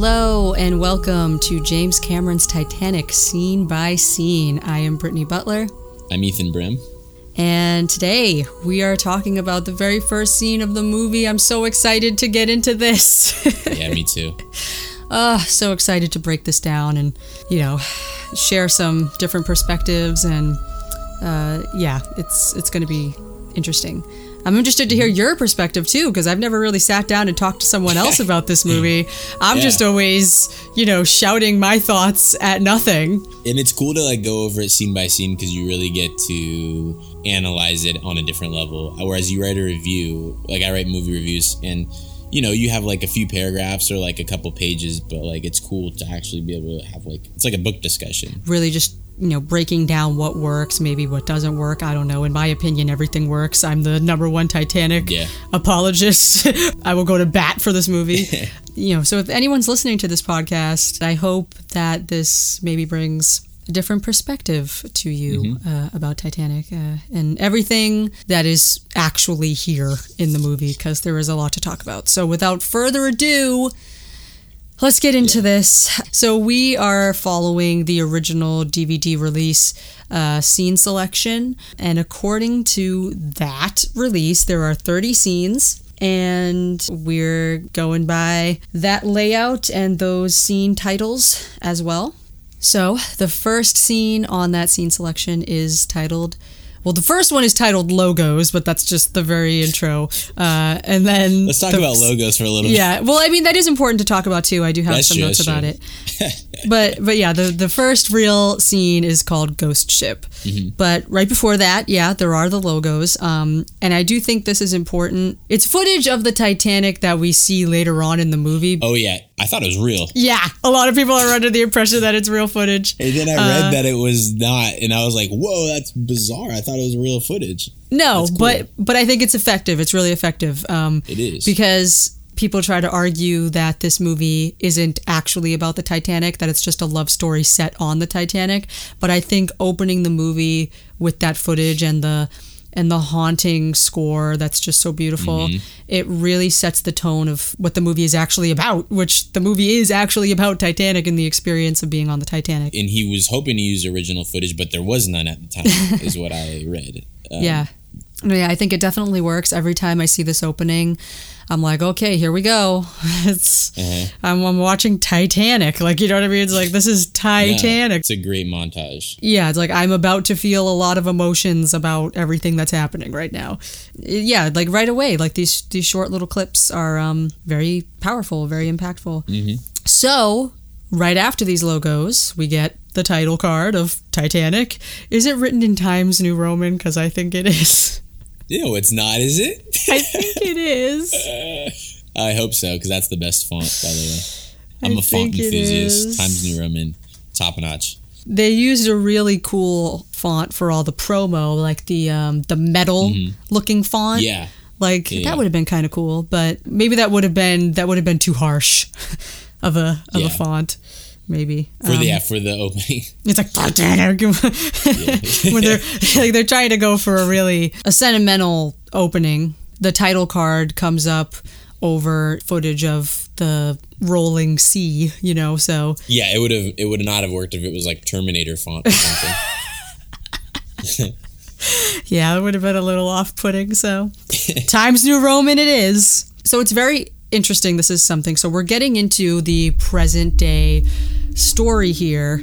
Hello and welcome to James Cameron's Titanic Scene by Scene. I am Brittany Butler, I'm Ethan Brim. and today we are talking about the very first scene of the movie. I'm so excited to get into this. Yeah, me too. uh, so excited to break this down and, you know, share some different perspectives and uh, yeah, it's it's going to be interesting. I'm interested to hear your perspective too because I've never really sat down and talked to someone else about this movie. I'm Yeah. just always, you know, shouting my thoughts at nothing. And it's cool to like go over it scene by scene because you really get to analyze it on a different level. Whereas you write a review, like I write movie reviews, and you know you have like a few paragraphs or like a couple pages, but like it's cool to actually be able to have like it's like a book discussion. Really just you know breaking down what works maybe what doesn't work. I don't know. In my opinion everything works. I'm the number one titanic Yeah. apologist. I will go to bat for this movie. You know so if anyone's listening to this podcast i hope that this maybe brings a different perspective to you uh, about titanic uh, and everything that is actually here in the movie because there is a lot to talk about so without further ado Let's get into this. So we are following the original DVD release uh, scene selection, and according to that release, there are 30 scenes. And we're going by that layout and those scene titles as well. So, the first scene on that scene selection is titled, well, the first one is titled Logos, but that's just the very intro. Uh, and then. Let's talk the- about logos for a little bit. yeah, well, I mean that is important to talk about too. I do have That's some true, notes about true. it. But but yeah, the the first real scene is called Ghost Ship. Mm-hmm. But right before that, yeah, there are the logos. Um, and I do think this is important. It's footage of the Titanic that we see later on in the movie. Oh yeah, I thought it was real. Yeah, a lot of people are under the impression that it's real footage. And then I Uh, read that it was not, and I was like, "Whoa, that's bizarre." I thought it was real footage. No, cool. but but I think it's effective. It's really effective. Um, It is. because people try to argue that this movie isn't actually about the Titanic, that it's just a love story set on the Titanic. But I think opening the movie with that footage and the and the haunting score that's just so beautiful, Mm-hmm. it really sets the tone of what the movie is actually about, which the movie is actually about Titanic and the experience of being on the Titanic. and he was hoping to use original footage, but there was none at the time, is what I read. Um, Yeah. Yeah, I think it definitely works. Every time I see this opening, I'm like, okay, here we go. It's Uh-huh. I'm, I'm watching Titanic. Like, you know what I mean? It's like this is yeah, Titanic. it's a great montage. Yeah, it's like I'm about to feel a lot of emotions about everything that's happening right now. Yeah, like right away. Like these these short little clips are um very powerful, very impactful. Mhm. So, right after these logos, we get the title card of Titanic. Is it written in Times New Roman? Because I think it is. No, it's not, is it? I think it is. I hope so, because that's the best font, by the way. I'm I a font enthusiast. is. Times New Roman, top notch. They used a really cool font for all the promo, like the um, the metal looking font. Mm-hmm. Yeah, Like Yeah. that would have been kind of cool, but maybe that would have been that would have been too harsh of a of Yeah. a font. Maybe for Um, the yeah, for the opening. it's like when they're like they're trying to go for a really a sentimental opening. The title card comes up over footage of the rolling sea, you know. So yeah, it would have it would not have worked if it was like Terminator font or something. Yeah, it would have been a little off putting. So, Times New Roman it is. So, it's very interesting. This is something. So, we're getting into the present day story here.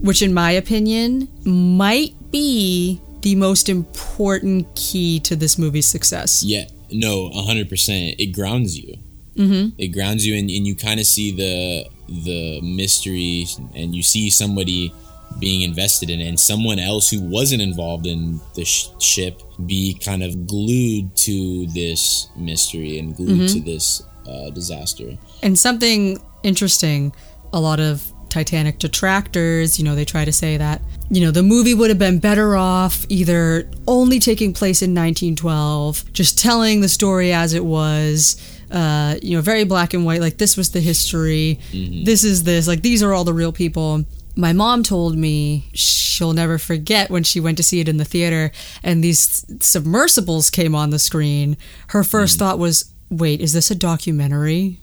Which, in my opinion, might be the most important key to this movie's success. yeah, no, hundred percent. It grounds you. Mm-hmm. It grounds you, and, and you kind of see the the mystery, and you see somebody being invested in, and someone else who wasn't involved in the sh- ship be kind of glued to this mystery and glued to this uh, disaster. And something interesting, a lot of Titanic detractors, you know, they try to say that, you know, the movie would have been better off either only taking place in 1912, just telling the story as it was, uh, you know, very black and white, like this was the history, this is this, like these are all the real people. My mom told me she'll never forget when she went to see it in the theater and these submersibles came on the screen. Her first mm. thought was, wait, is this a documentary?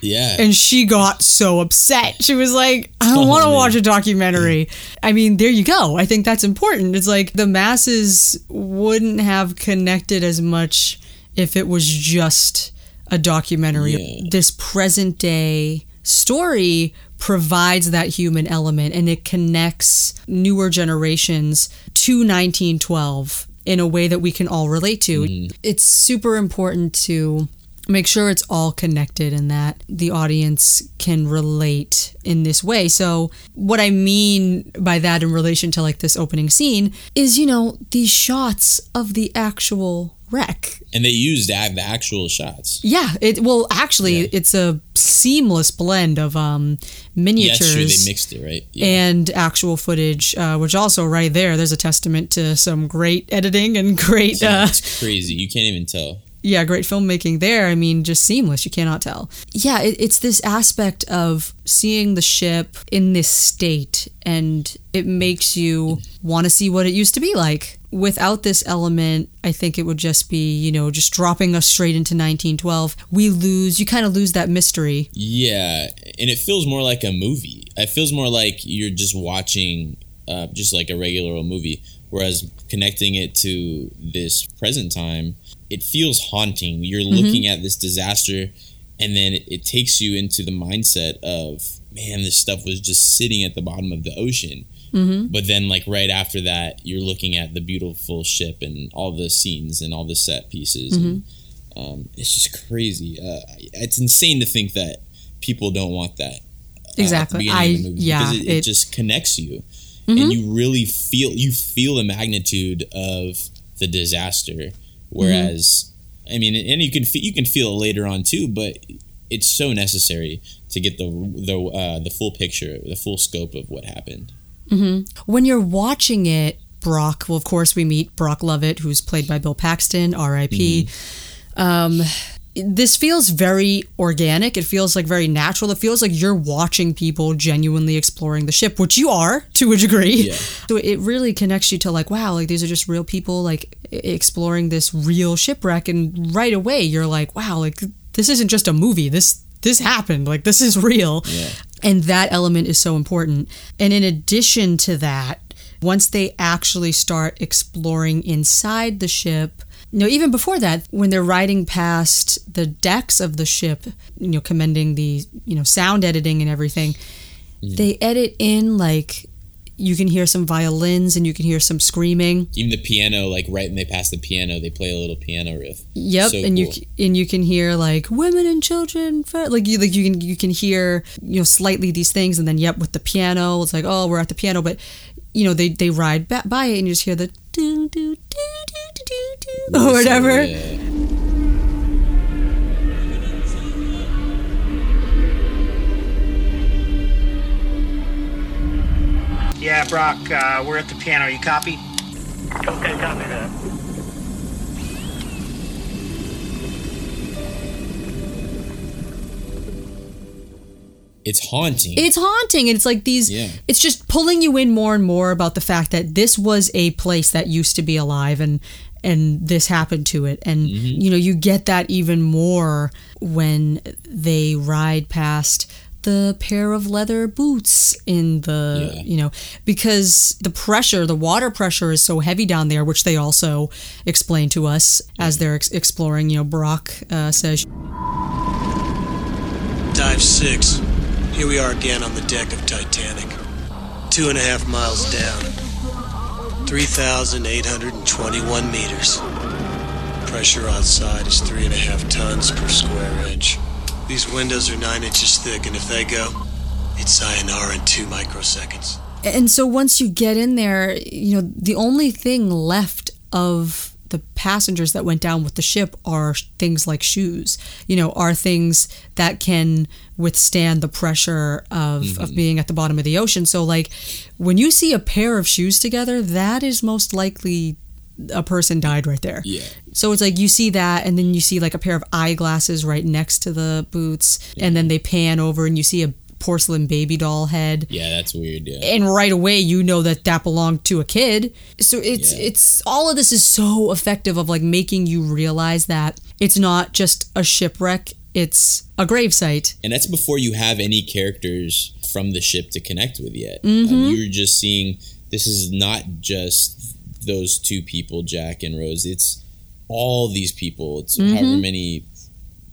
Yeah. And she got so upset. She was like, I don't oh, want to watch a documentary. I mean, there you go. I think that's important. It's like the masses wouldn't have connected as much if it was just a documentary. Yeah. This present day story provides that human element and it connects newer generations to 1912 in a way that we can all relate to. Mm. It's super important to make sure it's all connected and that the audience can relate in this way. So, what I mean by that in relation to like this opening scene is, you know, these shots of the actual wreck. And they used the actual shots. Yeah, it well actually yeah. it's a seamless blend of um miniatures. Yeah, true. They mixed it, right? Yeah. And actual footage, uh, which also right there, there's a testament to some great editing and great. Yeah, uh, it's crazy. You can't even tell yeah, great filmmaking there. I mean, just seamless. You cannot tell. Yeah, it, it's this aspect of seeing the ship in this state, and it makes you want to see what it used to be like. Without this element, I think it would just be, you know, just dropping us straight into 1912. We lose, you kind of lose that mystery. Yeah, and it feels more like a movie. It feels more like you're just watching uh, just like a regular old movie. Whereas connecting it to this present time, it feels haunting. You're mm-hmm. looking at this disaster, and then it, it, takes you into the mindset of, man, this stuff was just sitting at the bottom of the ocean. Mm-hmm. But then, like right after that, you're looking at the beautiful ship and all the scenes and all the set pieces. Mm-hmm. And, um, it's just crazy. Uh, it's insane to think that people don't want that. Uh, exactly. I yeah. It, it, it, just connects you, and mm-hmm. you really feel you feel the magnitude of the disaster Whereas, mm-hmm. I mean, and you can you can feel it later on too, but it's so necessary to get the the uh, the full picture, the full scope of what happened. Mm-hmm. When you're watching it, Brock. Well, of course, we meet Brock Lovett, who's played by Bill Paxton, R.I.P. Mm-hmm. Um, this feels very organic. It feels like very natural. It feels like you're watching people genuinely exploring the ship, which you are to a degree. Yeah. So it really connects you to like, wow, like these are just real people like exploring this real shipwreck, and right away you're like, wow, like this isn't just a movie. This this happened. Like this is real. Yeah. And that element is so important. And in addition to that, once they actually start exploring inside the ship, you know, even before that, when they're riding past the decks of the ship, you know, commending the, you know, sound editing and everything, they edit in like you can hear some violins and you can hear some screaming. Even the piano, like right when they pass the piano, they play a little piano riff. Yep, so and cool. you and you can hear like women and children, like you like you can you can hear you know slightly these things, and then yep with the piano, it's like oh we're at the piano, but you know they they ride by it and you just hear the do do do do do do or whatever. Yeah, Brock, uh, we're at the piano. You copy? Okay, copy that. it's haunting. It's haunting. It's like these. Yeah. It's just pulling you in more and more about the fact that this was a place that used to be alive, and and this happened to it and mm-hmm. you know you get that even more when they ride past the pair of leather boots in the yeah. you know because the pressure the water pressure is so heavy down there which they also explain to us as they're ex- exploring you know brock uh, says dive six here we are again on the deck of titanic two and a half miles down 3,821 meters. Pressure outside is three and a half tons per square inch. These windows are nine inches thick, and if they go, it's sayonara in two microseconds. And so once you get in there, you know, the only thing left of the passengers that went down with the ship are things like shoes, you know, are things that can withstand the pressure of, mm-hmm. of being at the bottom of the ocean. So, like, when you see a pair of shoes together, that is most likely a person died right there. Yeah. So it's like you see that, and then you see like a pair of eyeglasses right next to the boots, yeah. and then they pan over and you see a porcelain baby doll head. Yeah, that's weird. Yeah. And right away you know that that belonged to a kid. So it's Yeah. it's all of this is so effective of like making you realize that it's not just a shipwreck, it's a gravesite. and that's before you have any characters from the ship to connect with yet. Mm-hmm. Um, you're just seeing this is not just those two people, Jack and Rose. It's all these people. It's Mm-hmm. however many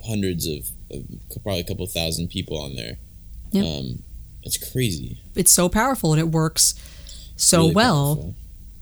hundreds of, of probably a couple thousand people on there. Yep. Um, it's crazy. It's so powerful and it works so Really well. powerful.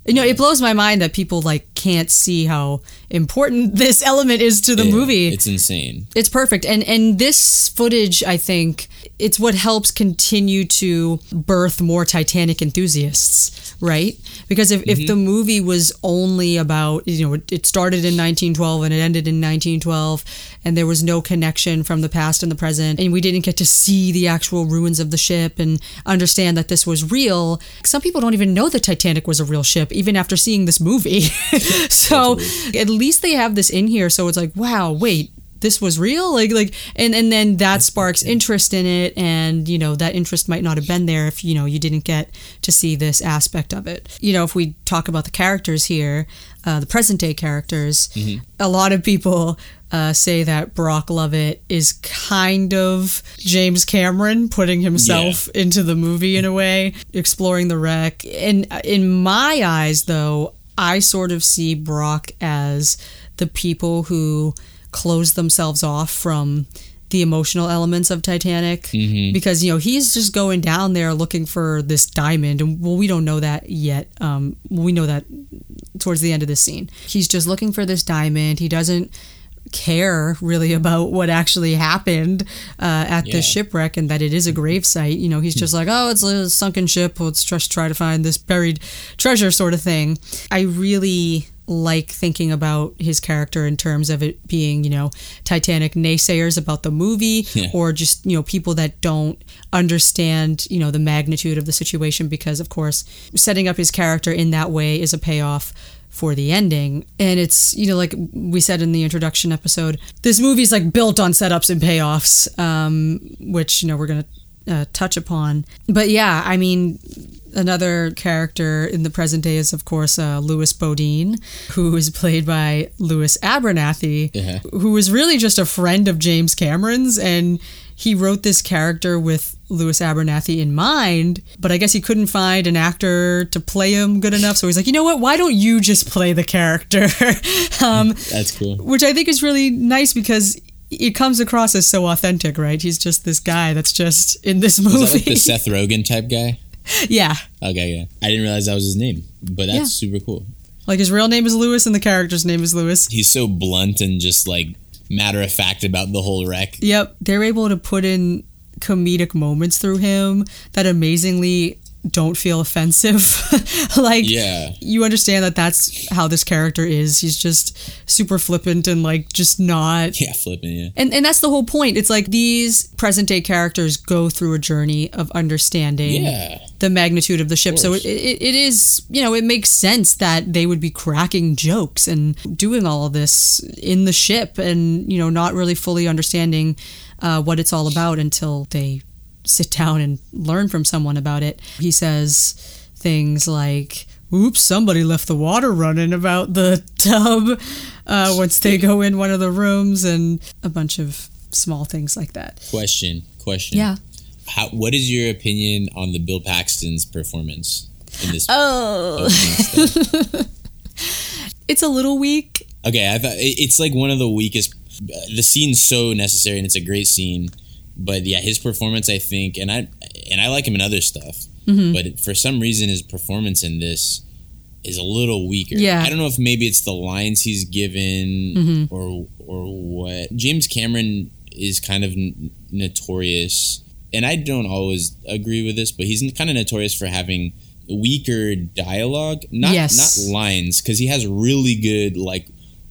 You know, it blows my mind that people like can't see how important this element is to the Yeah, movie. It's insane. It's perfect. And and this footage, I think, it's what helps continue to birth more Titanic enthusiasts, right? Because if, if the mm-hmm. movie was only about, you know, it, it started in 1912 and it ended in 1912, and there was no connection from the past and the present, and we didn't get to see the actual ruins of the ship and understand that this was real, some people don't even know the Titanic was a real ship, even after seeing this movie. so at least they have this in here. So it's like, wow, wait, this was real? Like like and and then that sparks interest in it and you know that interest might not have been there if you know you didn't get to see this aspect of it. You know if we talk about the characters here uh, the present day characters a lot of people uh, say that Brock Lovett is kind of James Cameron putting himself into the movie in a way, exploring the wreck. And in my eyes, though, I sort of see Brock as the people who close themselves off from the emotional elements of Titanic because you know he's just going down there looking for this diamond and well we don't know that yet um, we know that towards the end of the scene he's just looking for this diamond he doesn't care really about what actually happened uh, at Yeah. the shipwreck and that it is a grave site. You know, he's just like, oh, it's a sunken ship. Let's just try to find this buried treasure, sort of thing. I really like thinking about his character in terms of it being, you know, Titanic naysayers about the movie Yeah. or just, you know, people that don't understand, you know, the magnitude of the situation because, of course, setting up his character in that way is a payoff for the ending. And it's, you know, like we said in the introduction episode, this movie's like built on setups and payoffs, um, which, you know, we're going to uh, touch upon. But yeah, I mean, another character in the present day is, of course, uh, Lewis Bodine, who is played by Lewis Abernathy, who was really just a friend of James Cameron's. And he wrote this character with Lewis Abernathy in mind, but I guess he couldn't find an actor to play him good enough. So he's like, you know what? Why don't you just play the character? um, That's cool. which I think is really nice because it comes across as so authentic, right? He's just this guy that's just in this movie. Like the Seth Rogen type guy? yeah. Okay, yeah. I didn't realize that was his name, but that's Yeah. super cool. Like his real name is Lewis and the character's name is Lewis. He's so blunt and just like matter of fact about the whole wreck. Yep. They're able to put in comedic moments through him that amazingly don't feel offensive. like, Yeah. you understand that that's how this character is. He's just super flippant and like just not Yeah, flipping, yeah. And and that's the whole point. It's like these present day characters go through a journey of understanding Yeah. the magnitude of the ship. so it, it, it is, you know, it makes sense that they would be cracking jokes and doing all of this in the ship and, you know, not really fully understanding uh, what it's all about until they sit down and learn from someone about it. He says things like, oops, somebody left the water running about the tub uh, once they go in one of the rooms and a bunch of small things like that. Question, question. Yeah. How, what is your opinion on the Bill Paxton's performance in this? Oh, it's a little weak. Okay, I thought it's like one of the weakest. The scene's so necessary, and it's a great scene. But yeah, his performance, I think, and I and I like him in other stuff. Mm-hmm. But for some reason, his performance in this is a little weaker. Yeah. I don't know if maybe it's the lines he's given Mm-hmm. or or what. James Cameron is kind of n- notorious, and I don't always agree with this, but he's kind of notorious for having weaker dialogue, not Yes. not lines, because he has really good like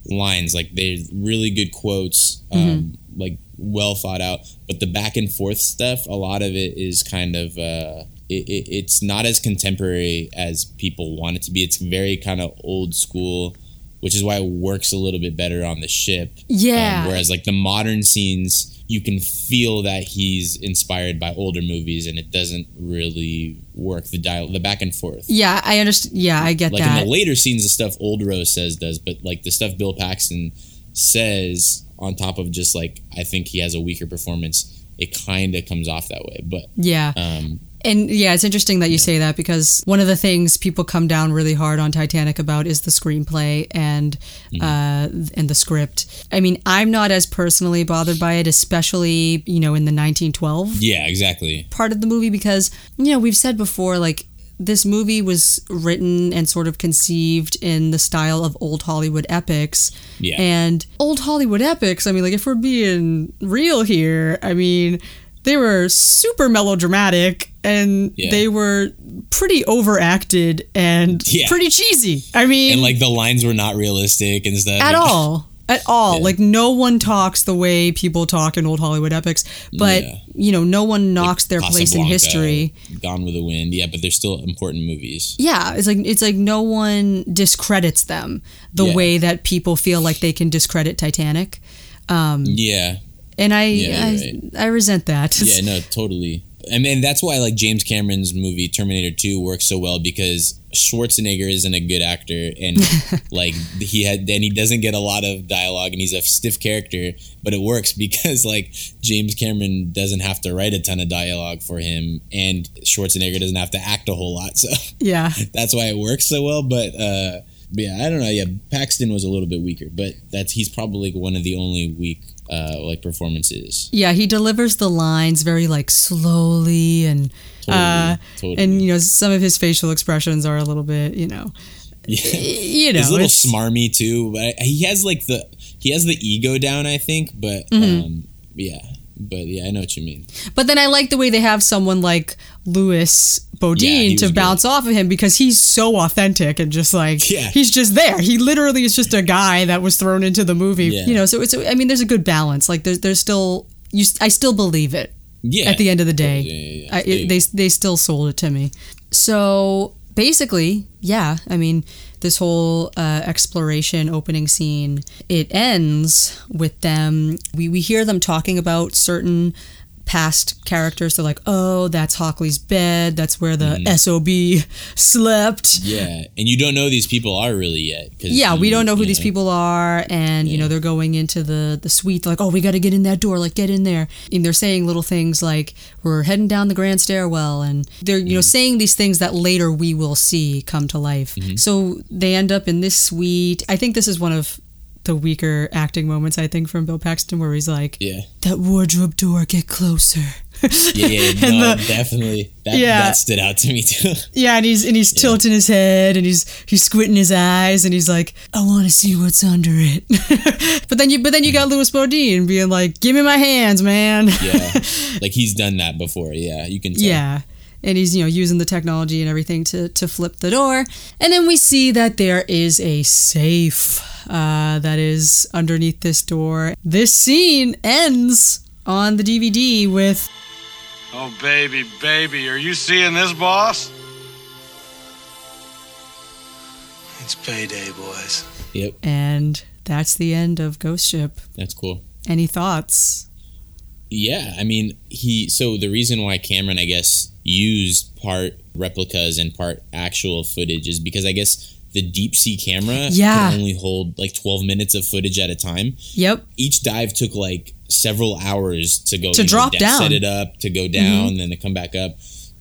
lines, like they're really good quotes, um, like well thought out. But the back and forth stuff, a lot of it is kind of. Uh, it, it, it's not as contemporary as people want it to be. It's very kind of old school, which is why it works a little bit better on the ship. Yeah. Um, whereas like the modern scenes, you can feel that he's inspired by older movies, and it doesn't really work the dial, the back and forth. Yeah, I understand. Yeah, I get Like that. in the later scenes, the stuff Old Rose says does, but like the stuff Bill Paxton says on top of just like I think he has a weaker performance, it kind of comes off that way. But yeah. um, And yeah, it's interesting that you say that because one of the things people come down really hard on Titanic about is the screenplay and Mm-hmm. uh, and the script. I mean, I'm not as personally bothered by it, especially you know in the 1912 yeah, exactly. part of the movie because you know we've said before like this movie was written and sort of conceived in the style of old Hollywood epics. Yeah. And old Hollywood epics, I mean, like if we're being real here, I mean, they were super melodramatic and Yeah. they were pretty overacted and Yeah. pretty cheesy. I mean, And like the lines were not realistic and stuff. at all. At all. Yeah. Like no one talks the way people talk in old Hollywood epics, but Yeah. you know, no one knocks their place in history. Gone with the Wind, yeah, but they're still important movies. Yeah, it's like it's like no one discredits them the Yeah. way that people feel like they can discredit Titanic. Um, Yeah, and I I, you're I resent that. yeah, no, totally. I mean, that's why like James Cameron's movie Terminator Two works so well because Schwarzenegger isn't a good actor, and like he had, and he doesn't get a lot of dialogue, and he's a stiff character, but it works because like James Cameron doesn't have to write a ton of dialogue for him, and Schwarzenegger doesn't have to act a whole lot, so yeah. that's why it works so well. But uh, yeah, I don't know. Yeah, Paxton was a little bit weaker, but that's he's probably one of the only weak uh, like performances. Yeah, he delivers the lines very like slowly and Totally, uh totally. and you know some of his facial expressions are a little bit, you know, Yeah. you know, He's a little smarmy too, but he has like the he has the ego down, I think. But Mm-hmm. um, yeah, but yeah, I know what you mean. But then I like the way they have someone like Lewis Bodine he to bounce off of him because he's so authentic and just like Yeah. he's just there. He literally is just a guy that was thrown into the movie. Yeah. You know, so it's I mean there's a good balance. Like there's there's still you I still believe it Yeah, at the end of the day. Yeah, yeah, yeah. I, it, they they still sold it to me. So basically, yeah, I mean, this whole uh, exploration opening scene it ends with them. We we hear them talking about certain past characters. They're like, oh, that's Hockley's bed. That's where the Mm-hmm. SOB slept. yeah, and you don't know these people are really yet. Yeah, we don't know who yeah. these people are, and you know they're going into the the suite. They're like, oh, we got to get in that door. Like, get in there. And they're saying little things like, we're heading down the grand stairwell, and they're you know Mm-hmm. saying these things that later we will see come to life. Mm-hmm. So they end up in this suite. I think this is one of the weaker acting moments. I think from Bill Paxton, where he's like, Yeah, that wardrobe door, get closer. yeah, yeah. No, the- definitely. That, Yeah. that stood out to me too. Yeah, and he's and he's tilting his head and he's he's squinting his eyes and he's like, I want to see what's under it. but then you but then you got Lewis Bodine being like, Give me my hands, man. yeah, like he's done that before. Yeah, you can. Tell. Yeah. And he's, you know, using the technology and everything to, to flip the door. And then we see that there is a safe uh, that is underneath this door. This scene ends on the DVD with Oh, baby, baby, are you seeing this, boss? It's payday, boys. Yep, and that's the end of Ghost Ship. that's cool. Any thoughts? Yeah, I mean, he. So the reason why Cameron, I guess, used part replicas and part actual footage is because I guess the deep sea camera Yeah. can only hold like 12 minutes of footage at a time. Yep. Each dive took like several hours to go To you know, drop down. Mm-hmm. set it up, to go down, then to come back up.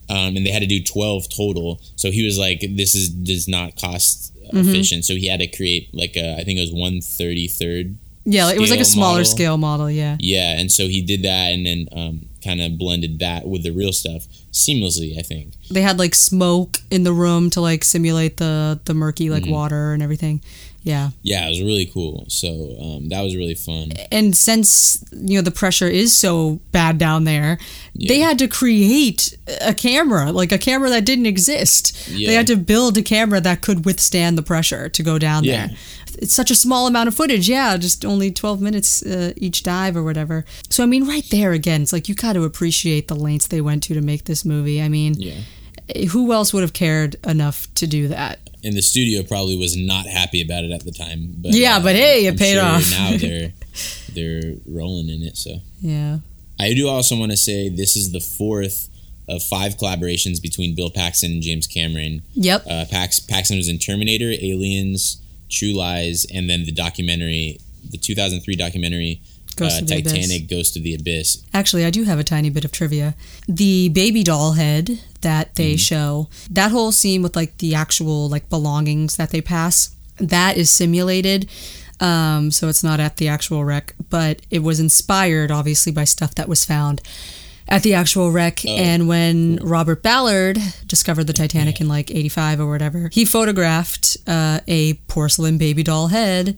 Um, and they had to do 12 total. So he was like, this is does not cost Mm-hmm. efficient. So he had to create like a, I think it was 133rd Yeah, it was like a smaller model. scale model. Yeah. Yeah, and so he did that, and then um, kind of blended that with the real stuff seamlessly. I think. They had like smoke in the room to like simulate the the murky like Mm-hmm. water and everything. Yeah. Yeah, it was really cool. So um, that was really fun. And since you know the pressure is so bad down there, they had to create a camera, like a camera that didn't exist. They had to build a camera that could withstand the pressure to go down Yeah. there. It's such a small amount of footage, yeah, just only 12 minutes uh, each dive or whatever. So I mean, right there again, it's like you got to appreciate the lengths they went to to make this movie. I mean, Yeah, who else would have cared enough to do that? and the studio probably was not happy about it at the time. But Yeah, uh, but hey, it I'm paid sure off. now they're they're rolling in it. So Yeah. I do also want to say this is the fourth of five collaborations between Bill Paxton and James Cameron. Yep. Uh, Pax, Paxton was in Terminator, Aliens, True Lies, and then the documentary, the 2003 documentary, Ghost uh, of the Abyss. Titanic, Ghost of the Abyss. Actually, I do have a tiny bit of trivia. The baby doll head that they show, that whole scene with like the actual like belongings that they pass, that is simulated. Um, so it's not at the actual wreck, but it was inspired obviously by stuff that was found at the actual wreck. and when Robert Ballard discovered the Titanic in like 85 or whatever, he photographed uh, a porcelain baby doll head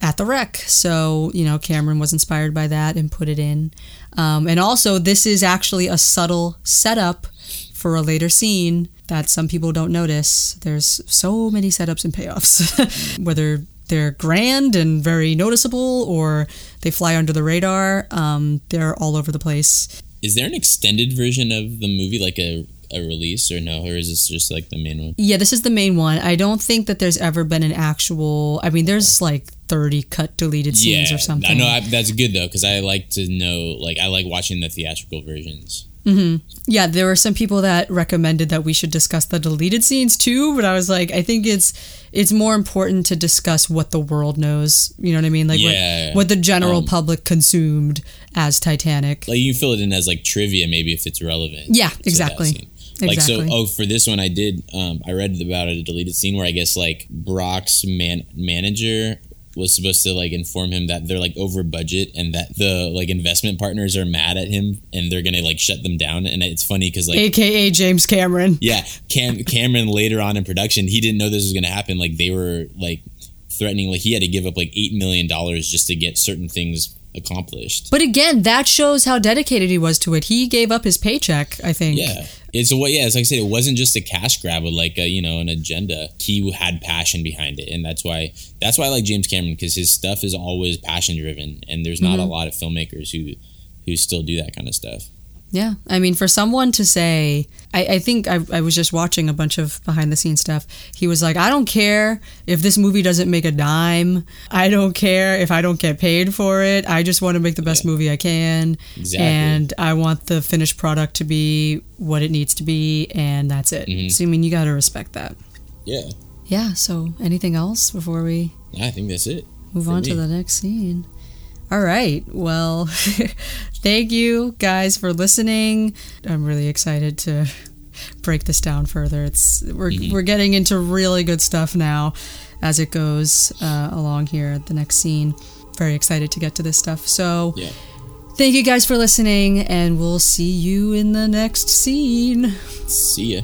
at the wreck. So, you know, Cameron was inspired by that and put it in. Um, and also, this is actually a subtle setup for a later scene that some people don't notice. There's so many setups and payoffs, whether they're grand and very noticeable or they fly under the radar. Um, they're all over the place. Is there an extended version of the movie, like a, a release, or no? Or is this just like the main one? Yeah, this is the main one. I don't think that there's ever been an actual. I mean, there's like 30 cut deleted scenes yeah, or something. I know I, that's good though, because I like to know, like, I like watching the theatrical versions. Yeah, there were some people that recommended that we should discuss the deleted scenes too, but I was like, I think it's it's more important to discuss what the world knows. You know what I mean? Like Yeah. what, what the general Um, public consumed as Titanic. Like you fill it in as like trivia, maybe if it's relevant. Yeah, exactly. Like Exactly. so, oh, for this one, I did. Um, I read about a deleted scene where I guess like Brock's man manager was supposed to like inform him that they're like over budget and that the like investment partners are mad at him and they're gonna like shut them down. And it's funny because like AKA James Cameron. yeah, Cam Cameron later on in production, he didn't know this was gonna happen. Like they were like threatening, like he had to give up like eight million dollars just to get certain things accomplished. But again, that shows how dedicated he was to it. He gave up his paycheck, I think. Yeah. It's what yeah, it's like I said, it wasn't just a cash grab with like a, you know, an agenda. He had passion behind it. And that's why that's why I like James Cameron because his stuff is always passion driven and there's not mm-hmm. a lot of filmmakers who who still do that kind of stuff. Yeah, I mean, for someone to say, I, I think I, I was just watching a bunch of behind the scenes stuff. He was like, I don't care if this movie doesn't make a dime. I don't care if I don't get paid for it. I just want to make the best movie I can. Exactly. And I want the finished product to be what it needs to be. And that's it. Mm-hmm. So, I mean, you got to respect that. Yeah. Yeah, so anything else before we I think that's it. move on to the next scene. All right. Well, thank you guys for listening. I'm really excited to break this down further. It's we're Mm-hmm. we're getting into really good stuff now as it goes uh, along here. The next scene. Very excited to get to this stuff. So, Yeah. thank you guys for listening, and we'll see you in the next scene. See ya.